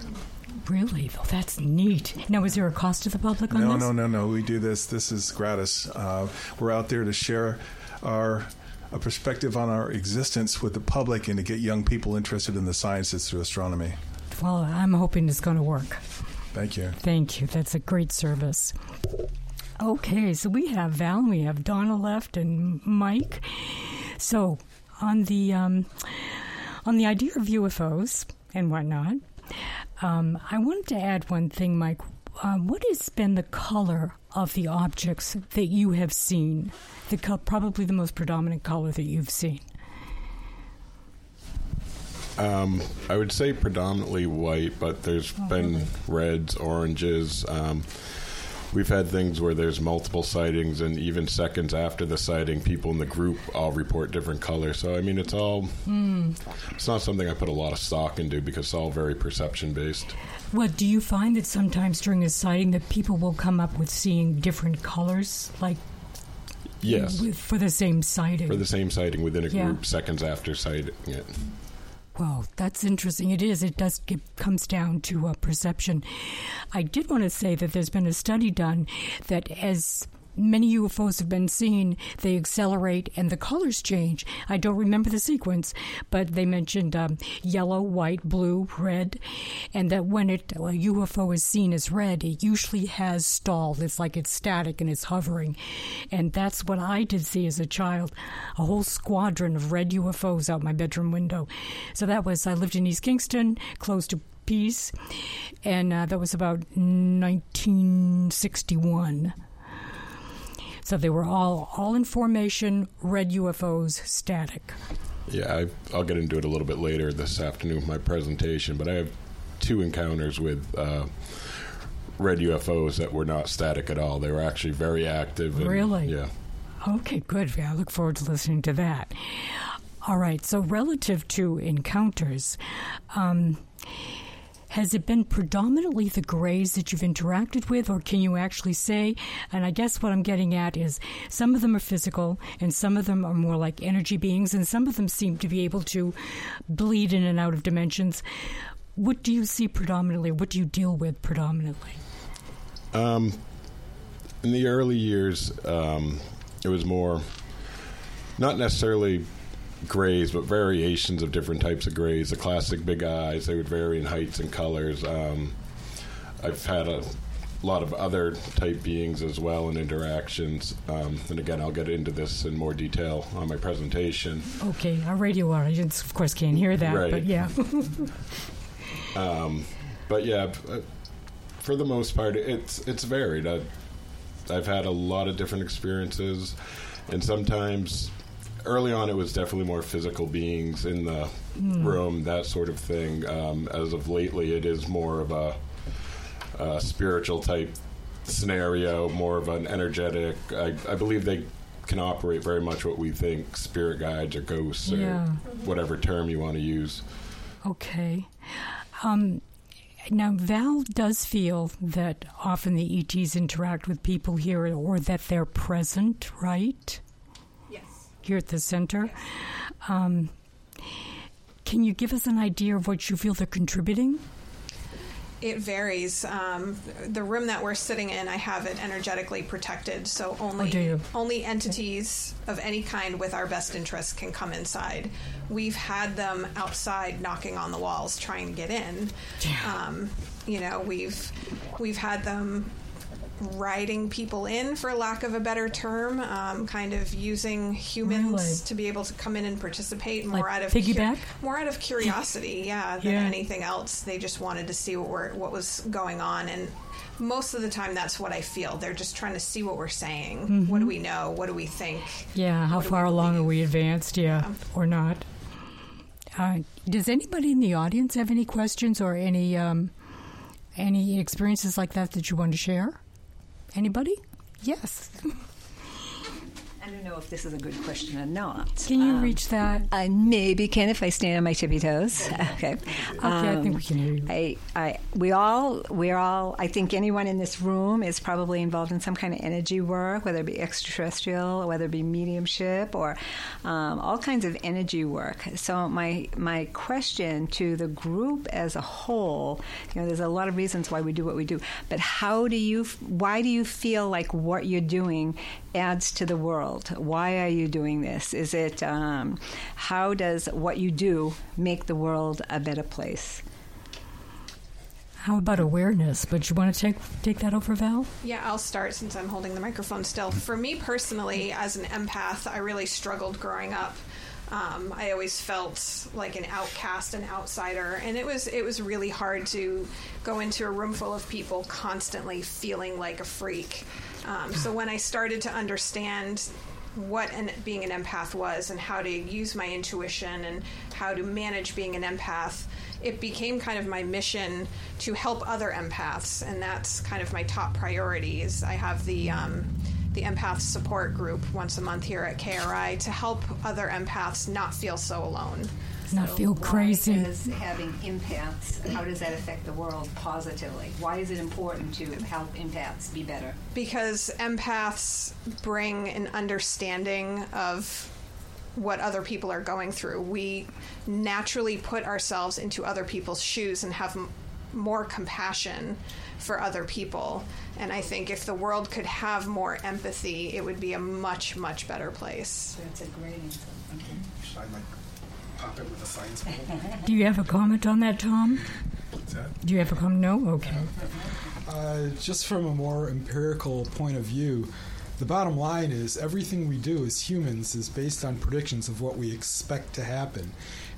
Really? Well, that's neat. Now, is there a cost to the public on no, this? No, no, no, no. We do this. This is gratis. Uh, we're out there to share our a perspective on our existence with the public and to get young people interested in the sciences through astronomy. Well, I'm hoping it's going to work. Thank you. Thank you. That's a great service. Okay, so we have Val, we have Donna left, and Mike. So on the um, on the idea of UFOs, and whatnot. Um, I wanted to add one thing, Mike. Um, what has been the color of the objects that you have seen? The co- probably the most predominant color that you've seen. Um, I would say predominantly white, but there's oh, been really? reds, oranges. Um, we've had things where there's multiple sightings, and even seconds after the sighting, people in the group all report different colors. So I mean, it's all mm. it's not something I put a lot of stock into because it's all very perception based. Well, do you find that sometimes during a sighting that people will come up with seeing different colors, like yes, for the same sighting? For the same sighting within a yeah. group, seconds after sighting it. Well, that's interesting. It is. It does. It comes down to uh, perception. I did want to say that there's been a study done that as many UFOs have been seen, they accelerate and the colors change. I don't remember the sequence, but they mentioned um, yellow, white, blue, red, and that when it, a UFO is seen as red, it usually has stalled. It's like it's static and it's hovering. And that's what I did see as a child a whole squadron of red UFOs out my bedroom window. So that was, I lived in East Kingston, close to Peace, and uh, that was about 1961. So they were all all in formation, red UFOs, static. Yeah, I, will get into it a little bit later this afternoon with my presentation, but I have two encounters with uh, red UFOs that were not static at all. They were actually very active. And, really? Yeah. Okay, good. Yeah, I look forward to listening to that. All right. So, relative to encounters, um, has it been predominantly the grays that you've interacted with, or can you actually say? And I guess what I'm getting at is some of them are physical, and some of them are more like energy beings, and some of them seem to be able to bleed in and out of dimensions. What do you see predominantly? What do you deal with predominantly? Um, in the early years, um, it was more not necessarily grays, but variations of different types of grays. The classic big eyes, they would vary in heights and colors. Um, I've had a lot of other type beings as well in interactions. Um, and again, I'll get into this in more detail on my presentation. Okay, our radio audience, of course, can't hear that, right. but yeah. um, but yeah, uh, for the most part, it's it's varied. I, I've had a lot of different experiences, and sometimes early on, it was definitely more physical beings in the mm. room, that sort of thing. Um, as of lately, it is more of a, a, spiritual type scenario, more of an energetic. I, I, believe they can operate very much what we think spirit guides or ghosts yeah. or whatever term you want to use. Okay. Um, now, Val does feel that often the ETs interact with people here or that they're present, right? Here at the center. Um, can you give us an idea of what you feel they're contributing? It varies. Um, the room that we're sitting in, I have it energetically protected, so only oh, only entities of any kind with our best interests can come inside. We've had them outside knocking on the walls trying to get in. Um, you know, we've we've had them riding people in, for lack of a better term, um, kind of using humans really? to be able to come in and participate more like out of piggyback, cu- more out of curiosity, yeah, than yeah. anything else. They just wanted to see what were, what was going on, and most of the time that's what I feel. They're just trying to see what we're saying. Mm-hmm. What do we know? What do we think? Yeah, how far along are we advanced? Yeah, yeah. or not? Uh, does anybody in the audience have any questions or any um, any experiences like that that you want to share? Anybody? Yes. Know if this is a good question or not. Can you um, reach that? I maybe can if I stand on my tippy toes. okay. Okay, um, I think we can hear you. I, I, we all, we're all. I think anyone in this room is probably involved in some kind of energy work, whether it be extraterrestrial, whether it be mediumship, or um, all kinds of energy work. So my my question to the group as a whole, you know, there's a lot of reasons why we do what we do, but how do you, why do you feel like what you're doing adds to the world? Why are you doing this? Is it um, how does what you do make the world a better place? How about awareness? But you want to take take that over, Val? Yeah, I'll start since I'm holding the microphone still. For me personally, as an empath, I really struggled growing up. Um, I always felt like an outcast, an outsider, and it was it was really hard to go into a room full of people constantly feeling like a freak. Um, so when I started to understand what an, being an empath was and how to use my intuition and how to manage being an empath, it became kind of my mission to help other empaths, and that's kind of my top priority. Is I have the um, the empath support group once a month here at KRI to help other empaths not feel so alone. Not So feel why crazy. Does having empaths, how does that affect the world positively? Why is it important to help empaths be better? because empaths bring an understanding of what other people are going through. We naturally put ourselves into other people's shoes and have m- more compassion for other people. And I think if the world could have more empathy, it would be a much, much better place. That's a great answer. Should I like pop it with a science ball? Do you have a comment on that, Tom? What's that? Do you have a comment? No? Okay. Uh, just from a more empirical point of view, the bottom line is everything we do as humans is based on predictions of what we expect to happen.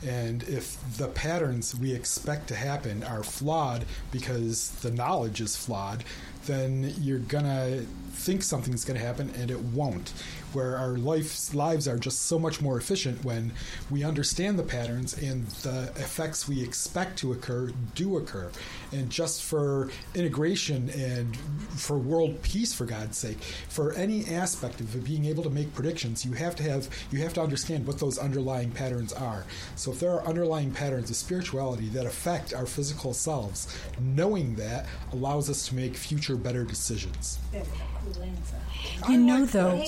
And if the patterns we expect to happen are flawed because the knowledge is flawed, then you're gonna think something's gonna happen and it won't. Where our lives lives are just so much more efficient when we understand the patterns and the effects we expect to occur do occur. And just for integration and for world peace, for God's sake, for any aspect of being able to make predictions, you have to have you have to understand what those underlying patterns are. So if there are underlying patterns of spirituality that affect our physical selves, knowing that allows us to make future better decisions. You know, though,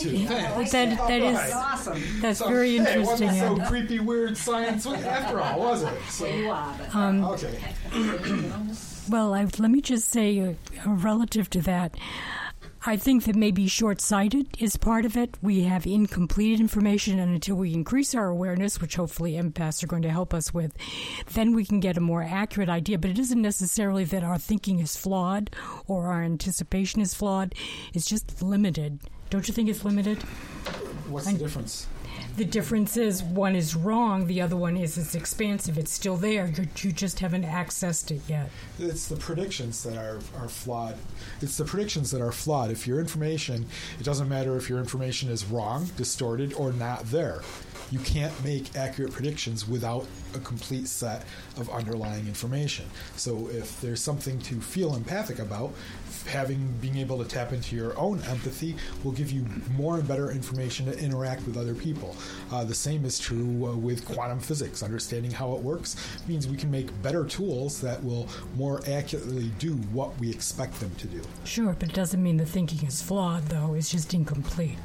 too. that, Thanks. that is Alright. Awesome. that's So, very hey, it interesting. wasn't so creepy, weird science after all, was it? So, You are, but Um, okay. Well, I, let me just say, uh, uh, relative to that, I think that maybe short sighted is part of it. We have incomplete information, and until we increase our awareness, which hopefully empaths are going to help us with, then we can get a more accurate idea. But it isn't necessarily that our thinking is flawed or our anticipation is flawed, it's just limited. Don't you think it's limited? What's the difference? The difference is one is wrong, the other one is it's expansive. It's still there. You're, you just haven't accessed it yet. It's the predictions that are, are flawed. It's the predictions that are flawed. If your information, it doesn't matter if your information is wrong, distorted, or not there. You can't make accurate predictions without a complete set of underlying information. So if there's something to feel empathic about, having being able to tap into your own empathy will give you more and better information to interact with other people. Uh, the same is true uh, with quantum physics. Understanding how it works means we can make better tools that will more accurately do what we expect them to do. Sure, but it doesn't mean the thinking is flawed, though. It's just incomplete.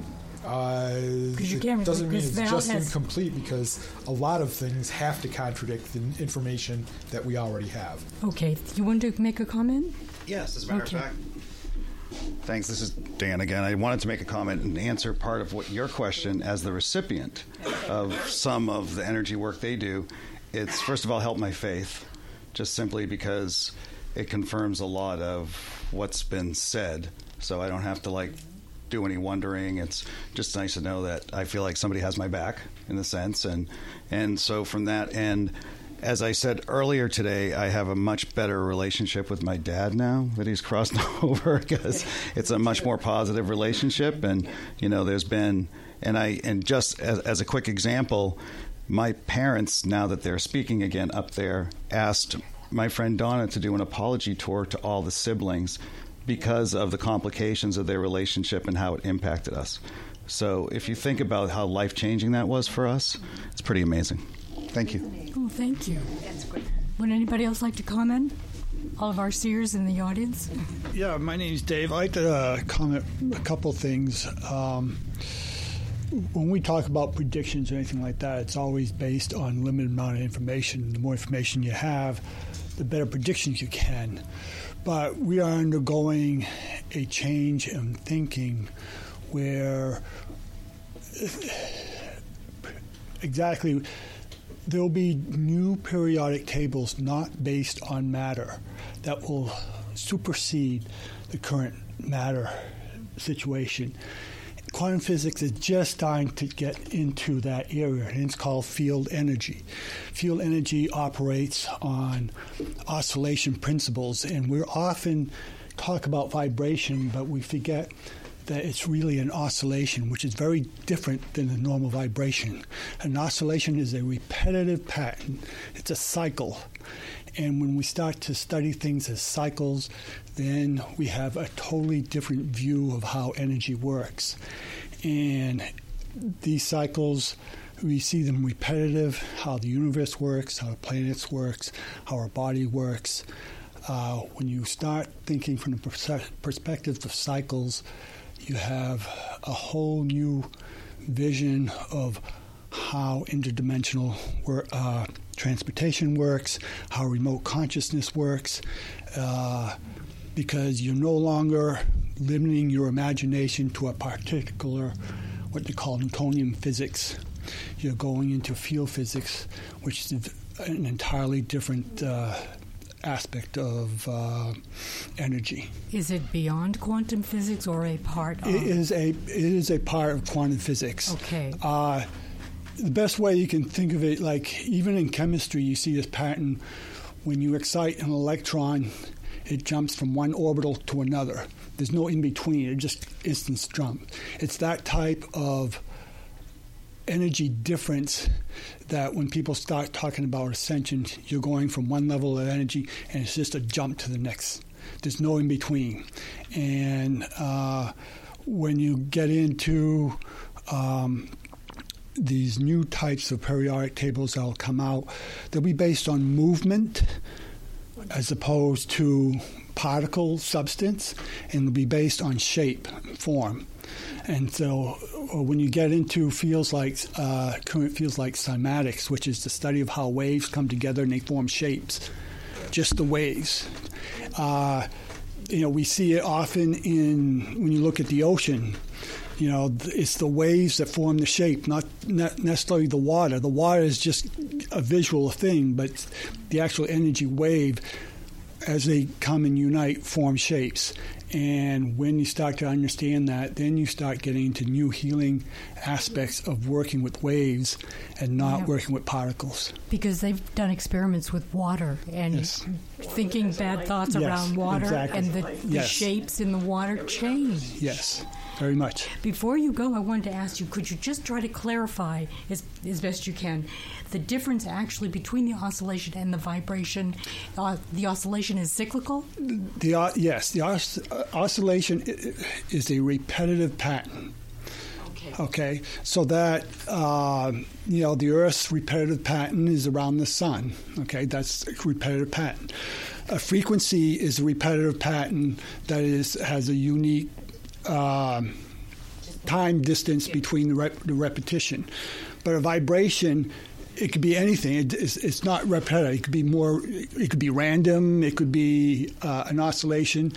Uh, you it doesn't mean it's just incomplete because a lot of things have to contradict the information that we already have. Okay, you want to make a comment? Yes, as a matter Okay. of fact. Thanks. This is Dan again. I wanted to make a comment and answer part of what your question as the recipient of some of the energy work they do. It's first of all helped my faith, just simply because it confirms a lot of what's been said. So I don't have to like do any wondering. It's just nice to know that I feel like somebody has my back in a sense, and and so from that end. As I said earlier today, I have a much better relationship with my dad now that he's crossed over because it's a much more positive relationship. And you know, there's been, and I, and just as, as a quick example, my parents, now that they're speaking again up there, asked my friend Donna to do an apology tour to all the siblings because of the complications of their relationship and how it impacted us. So if you think about how life changing that was for us, it's pretty amazing. Thank you. Oh, thank you. that's great. Would anybody else like to comment? All of our seers in the audience? Yeah, my name's Dave. I'd like to uh, comment a couple things. Um, when we talk about predictions or anything like that, it's always based on limited amount of information. The more information you have, the better predictions you can. But we are undergoing a change in thinking where exactly there'll be new periodic tables not based on matter that will supersede the current matter situation. quantum physics is just starting to get into that area, and it's called field energy. Field energy operates on oscillation principles, and we're often talk about vibration, but we forget that it's really an oscillation, which is very different than a normal vibration. An oscillation is a repetitive pattern, it's a cycle. And when we start to study things as cycles, then we have a totally different view of how energy works. And these cycles, we see them repetitive, how the universe works, how the planets works, how our body works. Uh, when you start thinking from the perspective of cycles, you have a whole new vision of how interdimensional work, uh, transportation works, how remote consciousness works, uh, because you're no longer limiting your imagination to a particular, what they call Newtonian physics. You're going into field physics, which is an entirely different uh, aspect of uh, energy. Is it beyond quantum physics or a part of? It is a it is a part of quantum physics. Okay. Uh, the best way you can think of it, like even in chemistry, you see this pattern. When you excite an electron, it jumps from one orbital to another. There's no in between. It just instant jump. It's that type of energy difference that when people start talking about ascension, you're going from one level of energy and it's just a jump to the next. There's no in between. And uh, when you get into um, these new types of periodic tables that'll come out, they'll be based on movement as opposed to particle substance, and they'll be based on shape, form. And so uh, when you get into fields like uh, current fields like cymatics, which is the study of how waves come together and they form shapes, just the waves. Uh, you know, we see it often in when you look at the ocean. You know, it's the waves that form the shape, not, not necessarily the water. The water is just a visual thing, but the actual energy wave, as they come and unite, form shapes. And when you start to understand that, then you start getting into new healing aspects of working with waves and not yeah. working with particles. Because they've done experiments with water and yes. thinking bad thoughts yes, around water exactly. and the, the yes. shapes in the water change. Yes very much. Before you go, I wanted to ask you could you just try to clarify as, as best you can the difference actually between the oscillation and the vibration? Uh, the oscillation is cyclical? The, uh, yes, the os- uh, oscillation is a repetitive pattern. Okay, so that uh, you know the Earth's repetitive pattern is around the sun. Okay, that's a repetitive pattern. A frequency is a repetitive pattern that is has a unique uh, time distance between the, rep- the, repetition. But a vibration, it could be anything. It, it's, it's, not repetitive. It could be more. It could be random. It could be uh, an oscillation.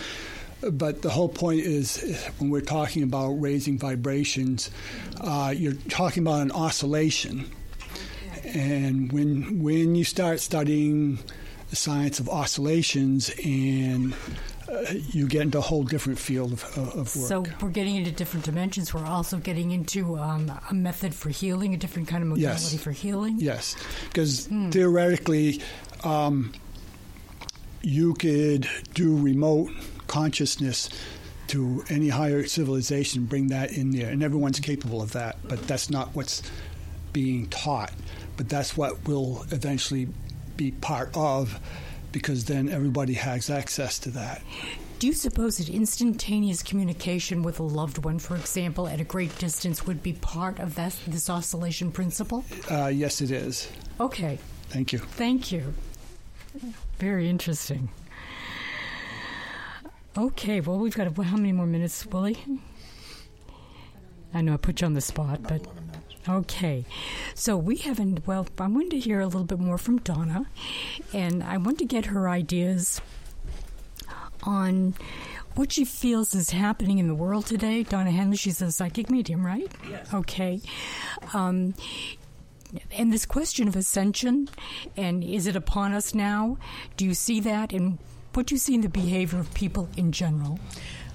But the whole point is when we're talking about raising vibrations, uh, you're talking about an oscillation. And when when you start studying the science of oscillations and you get into a whole different field of, of work. So we're getting into different dimensions. We're also getting into um, a method for healing, a different kind of modality yes. for healing. Yes, because hmm. theoretically, um, you could do remote consciousness to any higher civilization, bring that in there, and everyone's capable of that. But that's not what's being taught. But that's what will eventually be part of because then everybody has access to that. Do you suppose that instantaneous communication with a loved one, for example, at a great distance, would be part of that, this oscillation principle? Uh, yes, it is. Okay. Thank you. Thank you. Very interesting. Okay, well, we've got a, how many more minutes, Willie? I know I put you on the spot, but Okay, so we haven't. Well, I wanted to hear a little bit more from Donna, and I want to get her ideas on what she feels is happening in the world today. Donna Henley, she's a psychic medium, right? Yes. Okay. Um, and this question of ascension, and is it upon us now? Do you see that? And what do you see in the behavior of people in general?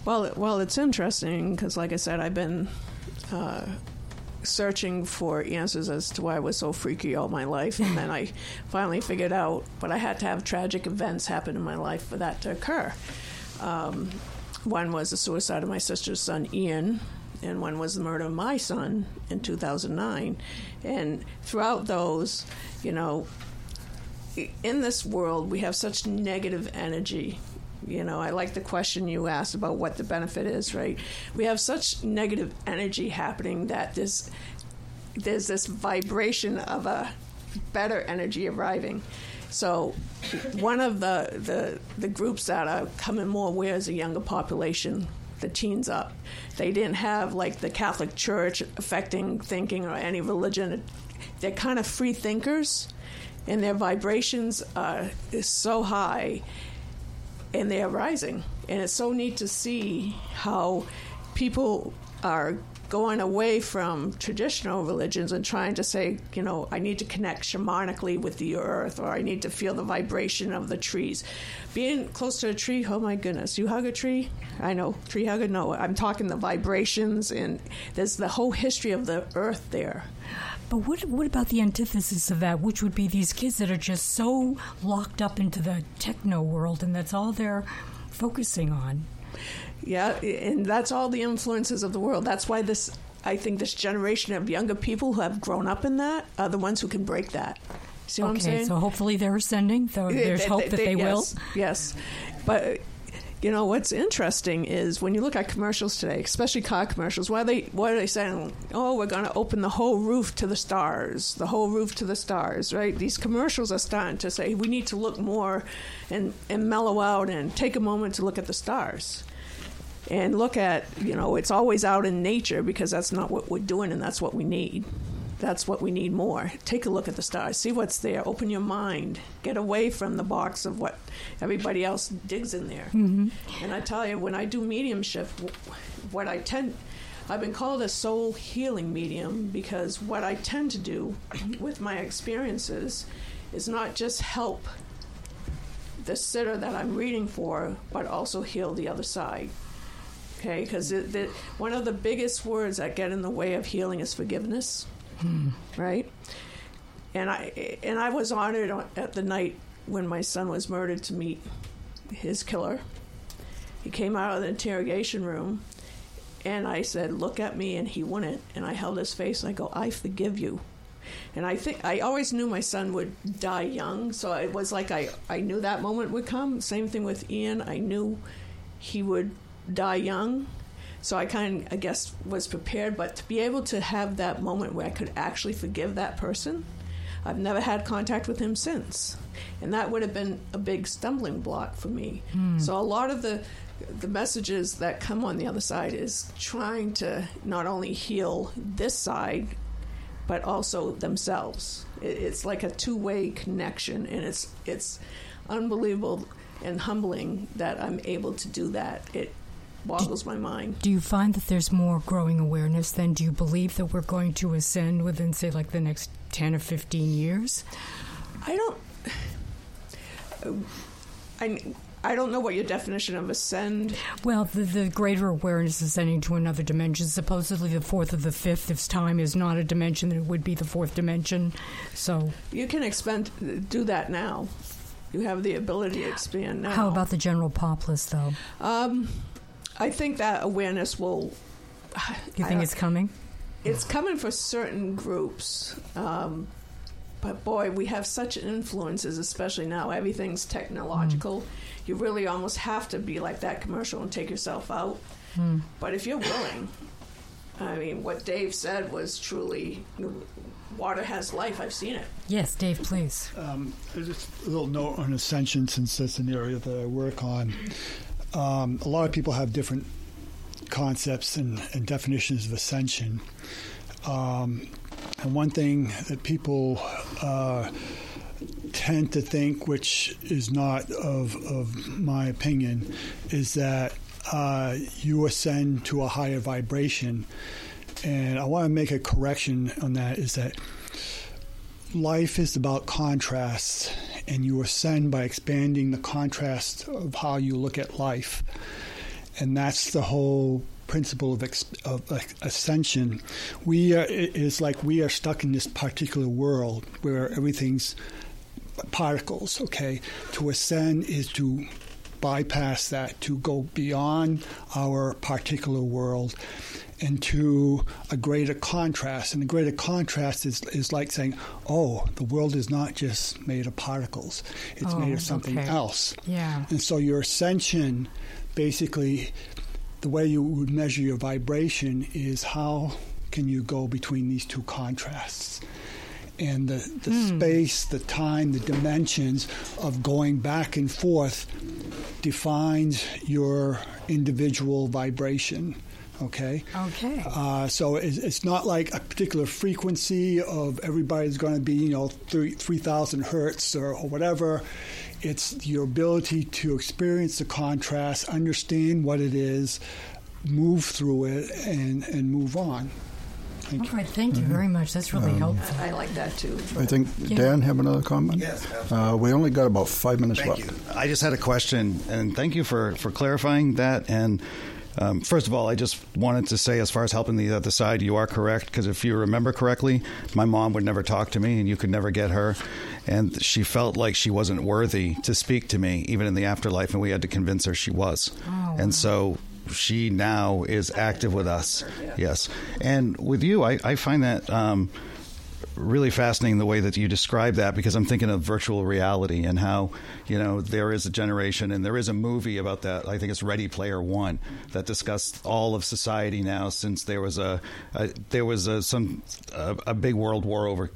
Well, well, it's interesting because, like I said, I've been uh, searching for answers as to why I was so freaky all my life, and then I finally figured out. But I had to have tragic events happen in my life for that to occur. Um, one was the suicide of my sister's son, Ian, and one was the murder of my son in 2009. And throughout those, you know, in this world, we have such negative energy. You know, I like the question you asked about what the benefit is, right? We have such negative energy happening that there's, there's this vibration of a better energy arriving. So, one of the, the, the groups that are coming more aware is a younger population, the teens up. They didn't have like the Catholic Church affecting thinking or any religion. They're kind of free thinkers, and their vibrations are is so high, and they are rising. And it's so neat to see how people are going away from traditional religions and trying to say, you know, I need to connect shamanically with the earth or I need to feel the vibration of the trees. Being close to a tree, oh my goodness, you hug a tree? I know, tree hugger, no. I'm talking the vibrations and there's the whole history of the earth there. But what what about the antithesis of that, which would be these kids that are just so locked up into the techno world and that's all they're focusing on? Yeah, and that's all the influences of the world. That's why this, I think, this generation of younger people who have grown up in that are the ones who can break that. See what okay, I'm saying? So hopefully they're ascending. So there's they, hope they, that they, they, yes, will. Yes, but you know what's interesting is when you look at commercials today, especially car commercials. Why they what are they saying? Oh, we're going to open the whole roof to the stars, the whole roof to the stars, right? These commercials are starting to say we need to look more and and mellow out and take a moment to look at the stars and look at you know it's always out in nature because that's not what we're doing and that's what we need that's what we need more. Take a look at the stars. See what's there. Open your mind. Get away from the box of what everybody else digs in there. Mm-hmm. and i tell you when i do mediumship what i tend I've been called a soul healing medium because what I tend to do with my experiences is not just help the sitter that I'm reading for, but also heal the other side. Okay? Because one of the biggest words that get in the way of healing is forgiveness, right? And I and I was honored at the night when my son was murdered to meet his killer. He came out of the interrogation room, and I said, "Look at me," and he wouldn't. And I held his face, and I go, "I forgive you." And I think I always knew my son would die young, so it was like I, I knew that moment would come. Same thing with Ian. I knew he would die young. So I kind of, I guess, was prepared. But to be able to have that moment where I could actually forgive that person, I've never had contact with him since. And that would have been a big stumbling block for me. Mm. So a lot of the the messages that come on the other side is trying to not only heal this side, but also themselves. It's like a two way connection, and it's it's unbelievable and humbling that I'm able to do that. It boggles my mind. Do you find that there's more growing awareness then? Do you believe that we're going to ascend within, say, like the next 10 or 15 years? I don't. I, I don't know what your definition of ascend. Well, the, the greater awareness is ascending to another dimension. Supposedly, the fourth or the fifth, if time is not a dimension, then it would be the fourth dimension. So you can expand, do that now. You have the ability to expand now. How about the general populace, though? Um, I think that awareness will. You think it's coming? It's coming for certain groups. Um, but boy, we have such influences, especially now. Everything's technological. Mm. You really almost have to be like that commercial and take yourself out. Mm. But if you're willing, I mean, what Dave said was truly water has life. I've seen it. Yes, Dave, please. Um, just a little note on ascension, since that's an area that I work on. Um, a lot of people have different concepts and, and definitions of ascension. Um, and one thing that people uh, tend to think, which is not of, of my opinion, is that uh, you ascend to a higher vibration. And I want to make a correction on that is that life is about contrasts and you ascend by expanding the contrast of how you look at life. and that's the whole principle of, ex- of ascension. We are, it's like we are stuck in this particular world where everything's particles. Okay, to ascend is to bypass that, to go beyond our particular world into a greater contrast. And the greater contrast is, is like saying, oh, the world is not just made of particles, it's oh, made of something okay. else. Yeah. And so your ascension basically the way you would measure your vibration is how can you go between these two contrasts and the, the hmm. space the time the dimensions of going back and forth defines your individual vibration okay okay uh, so it's, it's, not like a particular frequency of everybody's going to be you know 3000 hertz or, or whatever it's your ability to experience the contrast, understand what it is, move through it, and, and move on. Thank All right, thank you mm-hmm. very much. That's really um, helpful. I like that too. I think yeah. Dan have another comment. Yes, uh, we only got about five minutes thank left. You. I just had a question, and thank you for for clarifying that. And um, first of all, I just wanted to say, as far as helping the other side, you are correct because if you remember correctly, my mom would never talk to me, and you could never get her, and she felt like she wasn't worthy to speak to me, even in the afterlife, and we had to convince her she was, oh, and so she now is active with us. Yes, and with you, I, I find that. Um, really fascinating the way that you describe that because I'm thinking of virtual reality and how you know there is a generation and there is a movie about that. I think it's Ready Player One that discussed all of society now since there was a, a there was a, some a, a big world war over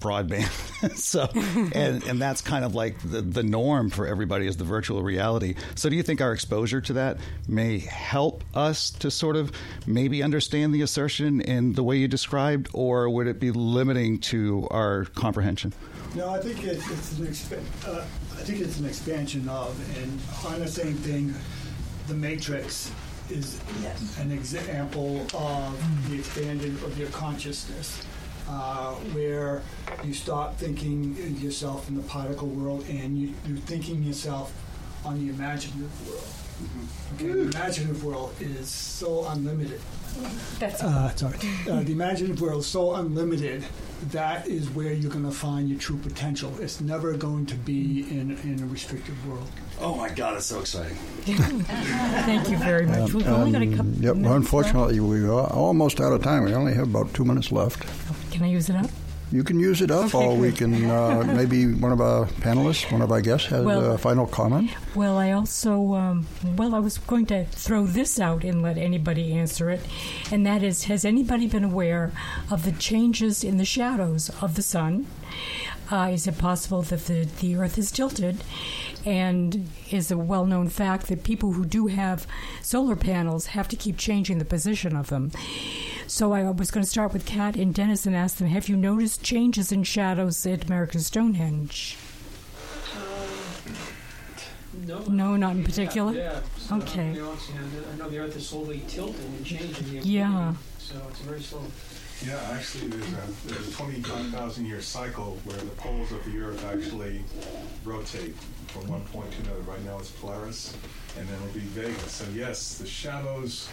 broadband. so, and and that's kind of like the, the norm for everybody is the virtual reality. So, do you think our exposure to that may help us to sort of maybe understand the ascension in the way you described, or would it be limiting to our comprehension? No, I think it, it's an exp- uh, I think it's an expansion of, and on the same thing, the Matrix is yes. an example of the expanding of your consciousness uh, where you stop thinking yourself in the particle world and you, you're thinking yourself on the imaginative world. Mm-hmm. Okay, the imaginative world is so unlimited. That's uh, sorry. Uh, the imaginative world is so unlimited. That is where you're going to find your true potential. It's never going to be in, in a restricted world. Oh my God, it's so exciting! Thank you very much. Um, We've only got a couple. Yep. Unfortunately, left. we are almost out of time. We only have about two minutes left. Can I use it up? You can use it up, okay, or we can uh, maybe one of our panelists, one of our guests, has well, a final comment. Well, I also um, well, I was going to throw this out and let anybody answer it, and that is: Has anybody been aware of the changes in the shadows of the sun? Uh, is it possible that the, the Earth is tilted? And is a well known fact that people who do have solar panels have to keep changing the position of them. So I was going to start with Kat and Dennis and ask them Have you noticed changes in shadows at American Stonehenge? No, no, not in particular. Yeah. So okay. I know the Earth is slowly tilting and changing. Yeah. So it's very slow. Yeah, actually, there's a, there's a 25,000 year cycle where the poles of the Earth actually rotate from one point to another. Right now it's Polaris, and then it'll be Vega. So yes, the shadows.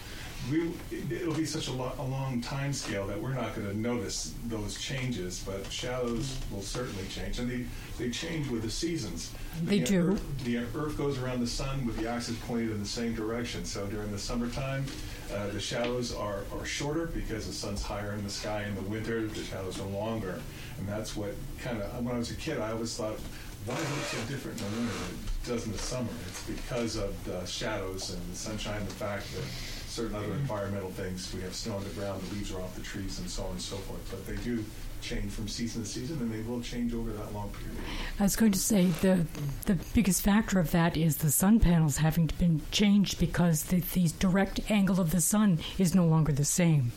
We, it'll be such a, lo- a long time scale that we're not going to notice those changes, but shadows will certainly change, and they, they change with the seasons. They the do. Earth, the Earth goes around the sun with the axis pointed in the same direction. So during the summertime, uh, the shadows are, are shorter because the sun's higher in the sky. In the winter, the shadows are longer. And that's what kind of, when I was a kid, I always thought, why does it so different in the winter than it does in the summer? It's because of the shadows and the sunshine, the fact that certain other environmental things, we have snow on the ground, the leaves are off the trees, and so on and so forth. But they do change from season to season, and they will change over that long period. I was going to say the the biggest factor of that is the sun panels having to been changed because the, the direct angle of the sun is no longer the same.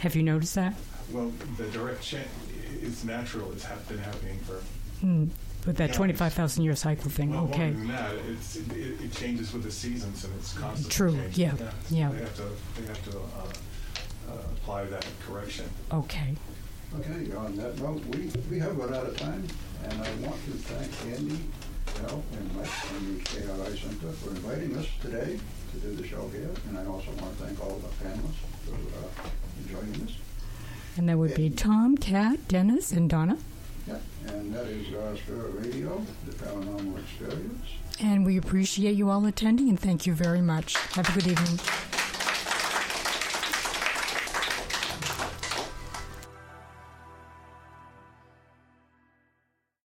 Have you noticed that? Well, the direct change is natural. It's been happening for. With that twenty-five thousand year cycle thing, well, okay. That, it, it, changes with the seasons, and it's constantly True. Changing. Yeah. Yeah. They have to. They have to uh, uh, apply that correction. Okay. Okay, on that note, we, we have run out of time, and I want to thank Andy Al and Mike from the KRI Center for inviting us today to do the show here. And I also want to thank all the panelists for uh, joining us. And that would be Tom, Kat, Dennis, and Donna. Yeah, and that is uh, Spirit Radio, the paranormal experience. And we appreciate you all attending and thank you very much. Have a good evening.